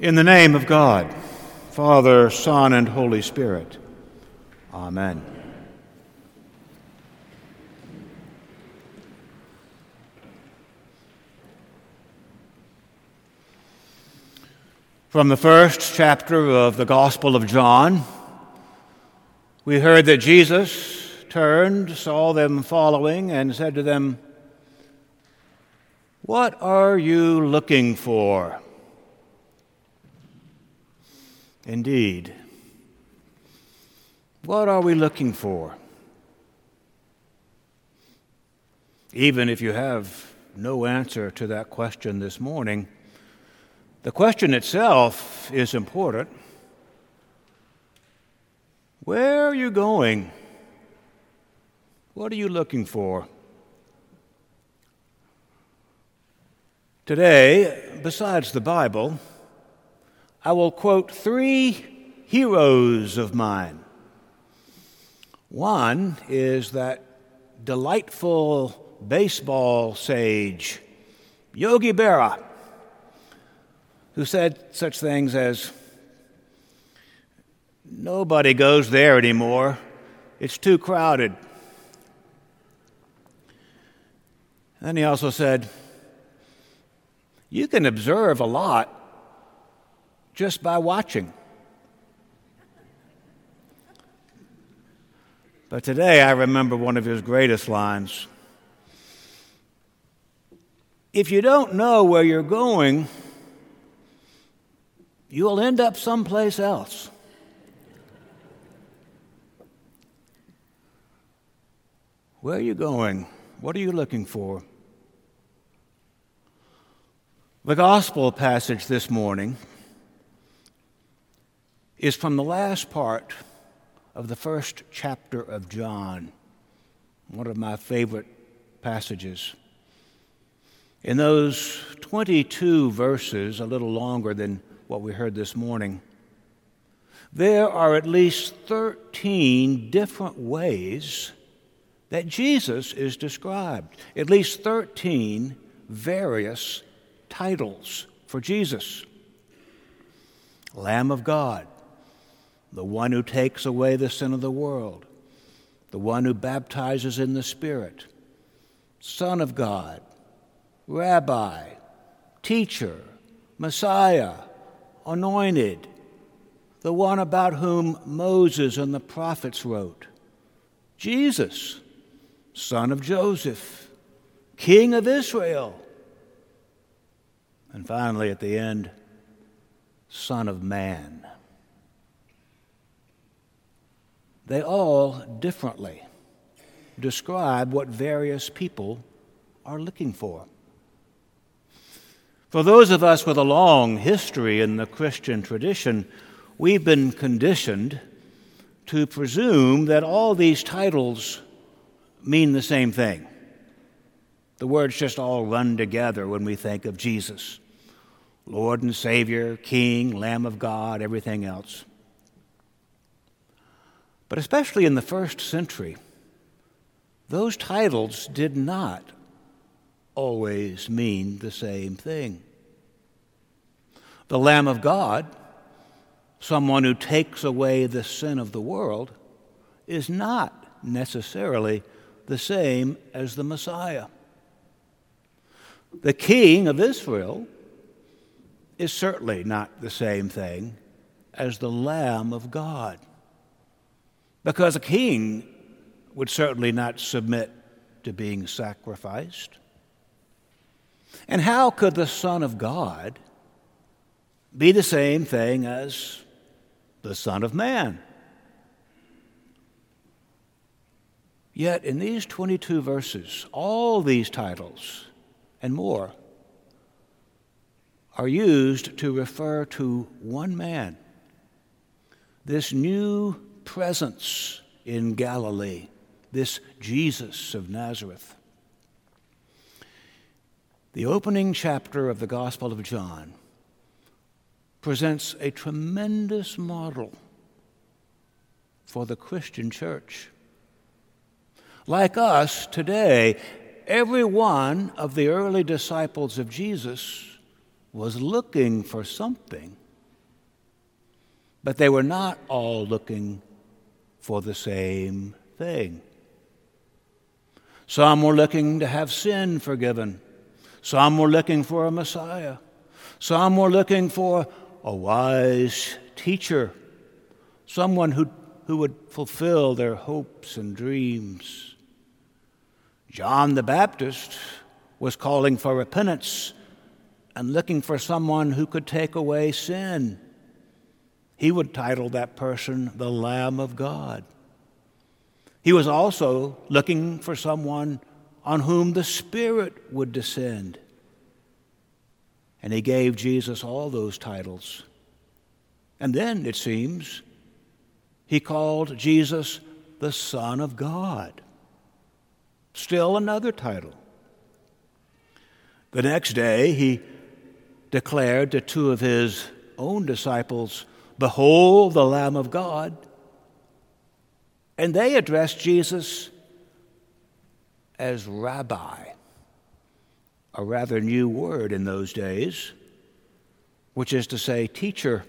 In the name of God, Father, Son, and Holy Spirit. Amen. From the first chapter of the Gospel of John, we heard that Jesus turned, saw them following, and said to them, What are you looking for? Indeed. What are we looking for? Even if you have no answer to that question this morning, the question itself is important. Where are you going? What are you looking for? Today, besides the Bible, I will quote three heroes of mine. One is that delightful baseball sage, Yogi Berra, who said such things as, Nobody goes there anymore. It's too crowded. And he also said, You can observe a lot just by watching. But today I remember one of his greatest lines. If you don't know where you're going, you'll end up someplace else. Where are you going? What are you looking for? The gospel passage this morning is from the last part of the first chapter of John, one of my favorite passages. In those 22 verses, a little longer than what we heard this morning, there are at least 13 different ways that Jesus is described, at least 13 various titles for Jesus Lamb of God, the one who takes away the sin of the world, the one who baptizes in the Spirit, Son of God, Rabbi, Teacher, Messiah, Anointed, the one about whom Moses and the prophets wrote, Jesus, Son of Joseph, King of Israel, and finally at the end, Son of Man. They all differently describe what various people are looking for. For those of us with a long history in the Christian tradition, we've been conditioned to presume that all these titles mean the same thing. The words just all run together when we think of Jesus Lord and Savior, King, Lamb of God, everything else. But especially in the first century, those titles did not always mean the same thing. The Lamb of God, someone who takes away the sin of the world, is not necessarily the same as the Messiah. The King of Israel is certainly not the same thing as the Lamb of God. Because a king would certainly not submit to being sacrificed. And how could the Son of God be the same thing as the Son of Man? Yet, in these 22 verses, all these titles and more are used to refer to one man, this new presence in Galilee, this Jesus of Nazareth. The opening chapter of the Gospel of John presents a tremendous model for the Christian church. Like us today, every one of the early disciples of Jesus was looking for something But they were not all looking for the same thing. Some were looking to have sin forgiven. Some were looking for a Messiah. Some were looking for a wise teacher, someone who, who would fulfill their hopes and dreams. John the Baptist was calling for repentance and looking for someone who could take away sin. He would title that person the Lamb of God. He was also looking for someone on whom the Spirit would descend. And he gave Jesus all those titles. And then, it seems, he called Jesus the Son of God. Still another title. The next day, he declared to two of his own disciples, Behold the Lamb of God. And they addressed Jesus as Rabbi, a rather new word in those days, which is to say, teacher.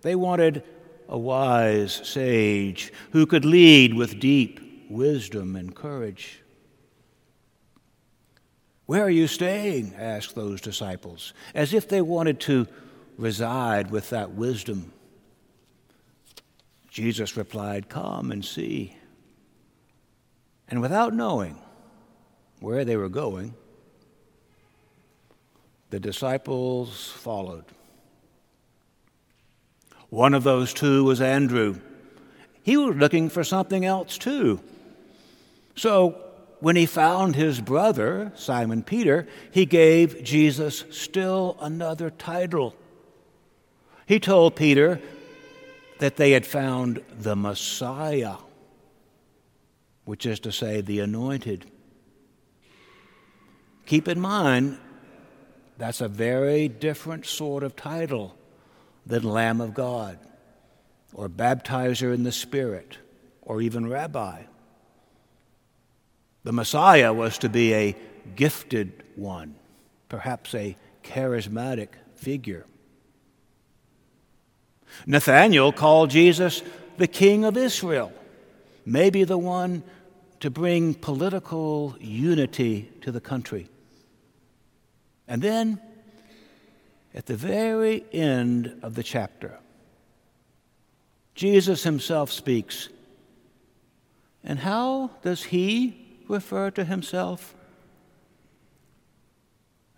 They wanted a wise sage who could lead with deep wisdom and courage. Where are you staying? asked those disciples, as if they wanted to reside with that wisdom. Jesus replied, Come and see. And without knowing where they were going, the disciples followed. One of those two was Andrew. He was looking for something else too. So when he found his brother, Simon Peter, he gave Jesus still another title. He told Peter that they had found the Messiah, which is to say, the anointed. Keep in mind, that's a very different sort of title than Lamb of God, or baptizer in the Spirit, or even rabbi. The Messiah was to be a gifted one, perhaps a charismatic figure. Nathanael called Jesus the King of Israel, maybe the one to bring political unity to the country. And then, at the very end of the chapter, Jesus himself speaks. And how does he refer to himself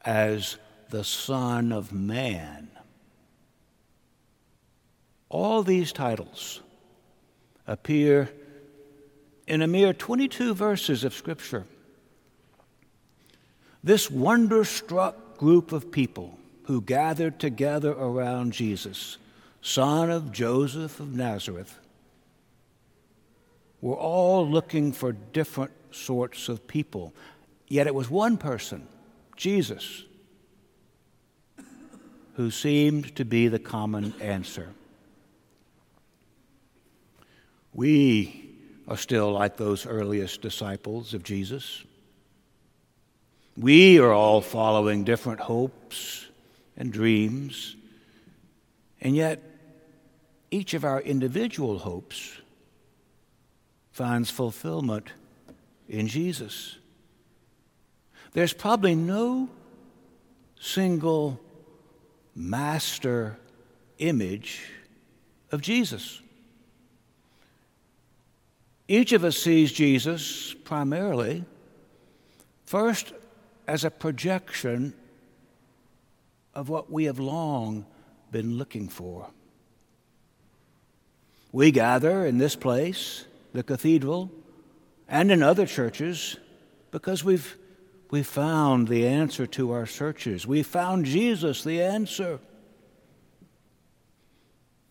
as the Son of Man. All these titles appear in a mere 22 verses of Scripture. This wonder-struck group of people who gathered together around Jesus, son of Joseph of Nazareth, were all looking for different sorts of people. Yet it was one person, Jesus, who seemed to be the common answer. We are still like those earliest disciples of Jesus. We are all following different hopes and dreams, and yet each of our individual hopes finds fulfillment in Jesus. There's probably no single master image of Jesus. Each of us sees Jesus primarily, first, as a projection of what we have long been looking for. We gather in this place, the cathedral, and in other churches because we've, we've found the answer to our searches. We found Jesus, the answer.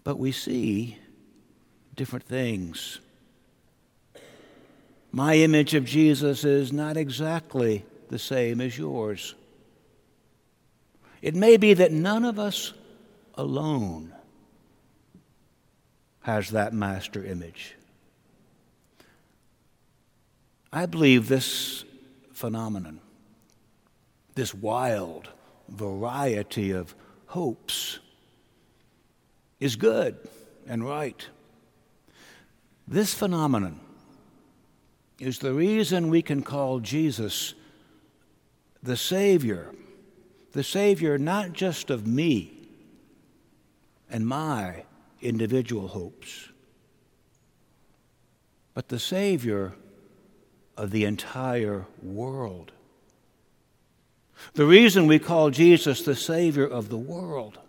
But we see different things. My image of Jesus is not exactly the same as yours. It may be that none of us alone has that master image. I believe this phenomenon, this wild variety of hopes, is good and right. This phenomenon is the reason we can call Jesus the Savior, the Savior not just of me and my individual hopes, but the Savior of the entire world. The reason we call Jesus the Savior of the world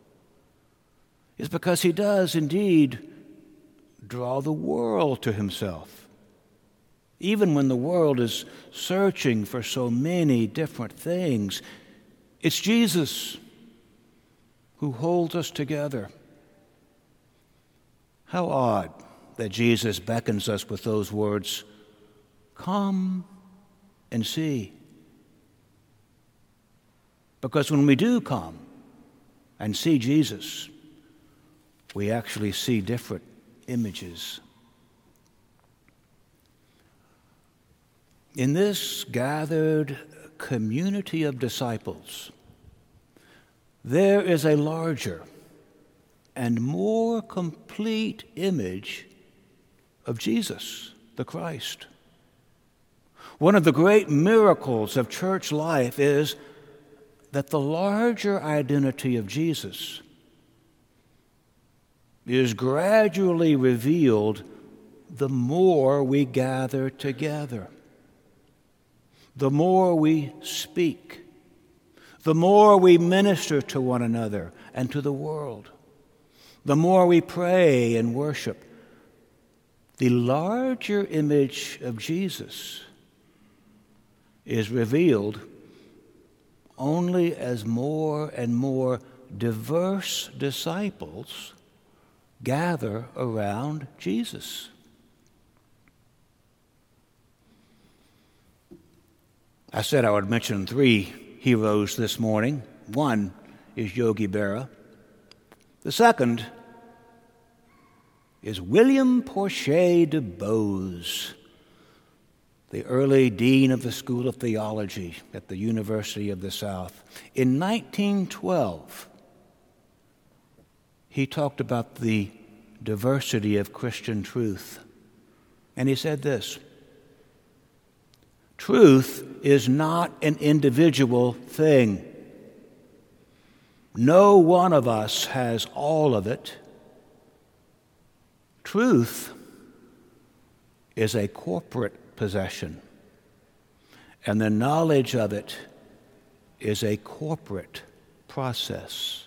is because he does indeed draw the world to himself. Even when the world is searching for so many different things, it's Jesus who holds us together. How odd that Jesus beckons us with those words Come and see. Because when we do come and see Jesus, we actually see different images. In this gathered community of disciples, there is a larger and more complete image of Jesus, the Christ. One of the great miracles of church life is that the larger identity of Jesus is gradually revealed the more we gather together, the more we speak, the more we minister to one another and to the world, the more we pray and worship. The larger image of Jesus is revealed only as more and more diverse disciples gather around Jesus. I said I would mention three heroes this morning. One is Yogi Berra. The second is William Porcher DuBose, the early dean of the School of Theology at the University of the South. In 1912, he talked about the diversity of Christian truth. And he said this Truth is not an individual thing. No one of us has all of it. Truth is a corporate possession, and the knowledge of it is a corporate process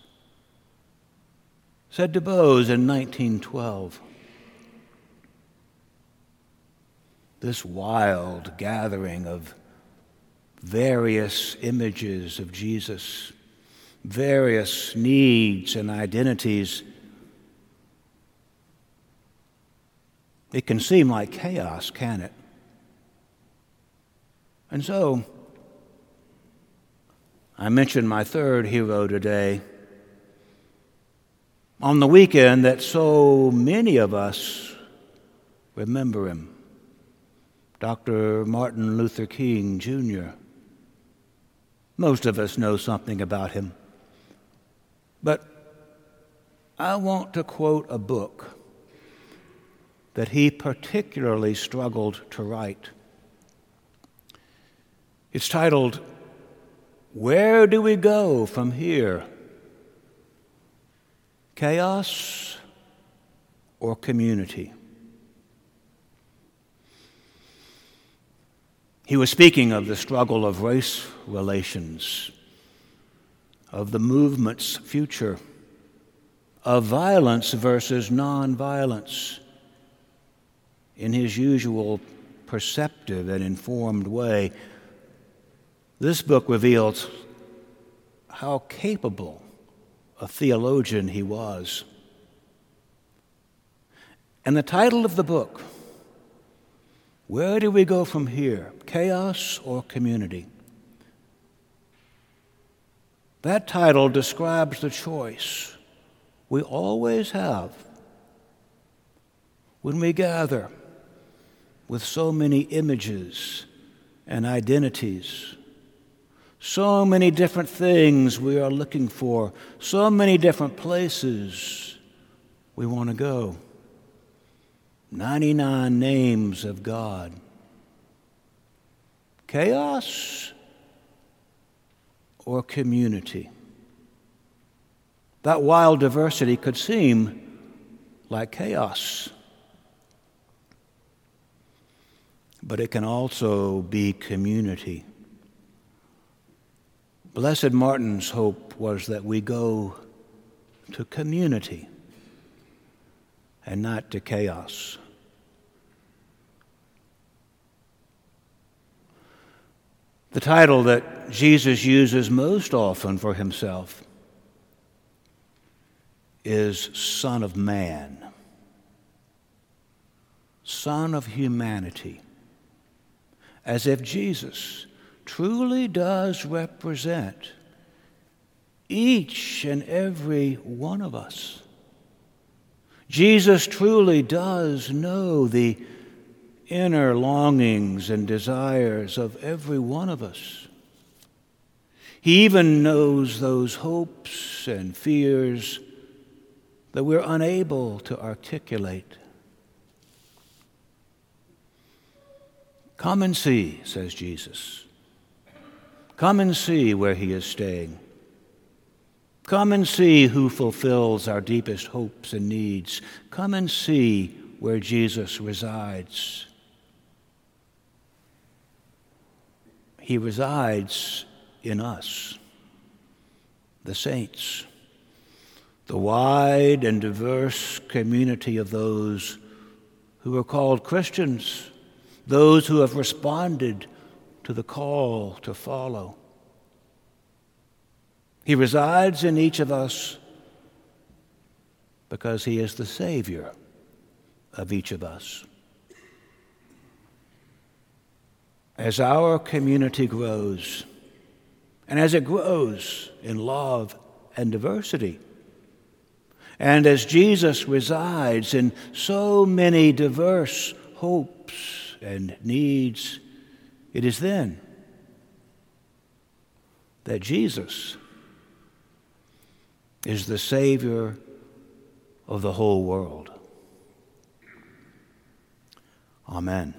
said DuBose in 1912. This wild gathering of various images of Jesus, various needs and identities, it can seem like chaos, can it? And so, I mentioned my third hero today on the weekend that so many of us remember him Dr. Martin Luther King Jr. Most of us know something about him. But I want to quote a book that he particularly struggled to write. It's titled, Where Do We Go From Here? chaos or community. He was speaking of the struggle of race relations, of the movement's future, of violence versus nonviolence in his usual perceptive and informed way. This book reveals how capable a theologian he was. And the title of the book, Where Do We Go From Here? Chaos or Community? That title describes the choice we always have when we gather with so many images and identities so many different things we are looking for, so many different places we want to go. 99 names of God. Chaos or community? That wild diversity could seem like chaos. But it can also be community. Blessed Martin's hope was that we go to community and not to chaos. The title that Jesus uses most often for himself is Son of Man, Son of humanity, as if Jesus truly does represent each and every one of us. Jesus truly does know the inner longings and desires of every one of us. He even knows those hopes and fears that we're unable to articulate. Come and see, says Jesus. Come and see where he is staying. Come and see who fulfills our deepest hopes and needs. Come and see where Jesus resides. He resides in us, the saints the wide and diverse community of those who are called Christians, those who have responded to the call to follow. He resides in each of us because He is the Savior of each of us. As our community grows, and as it grows in love and diversity, and as Jesus resides in so many diverse hopes and needs, it is then that Jesus is the Savior of the whole world. Amen.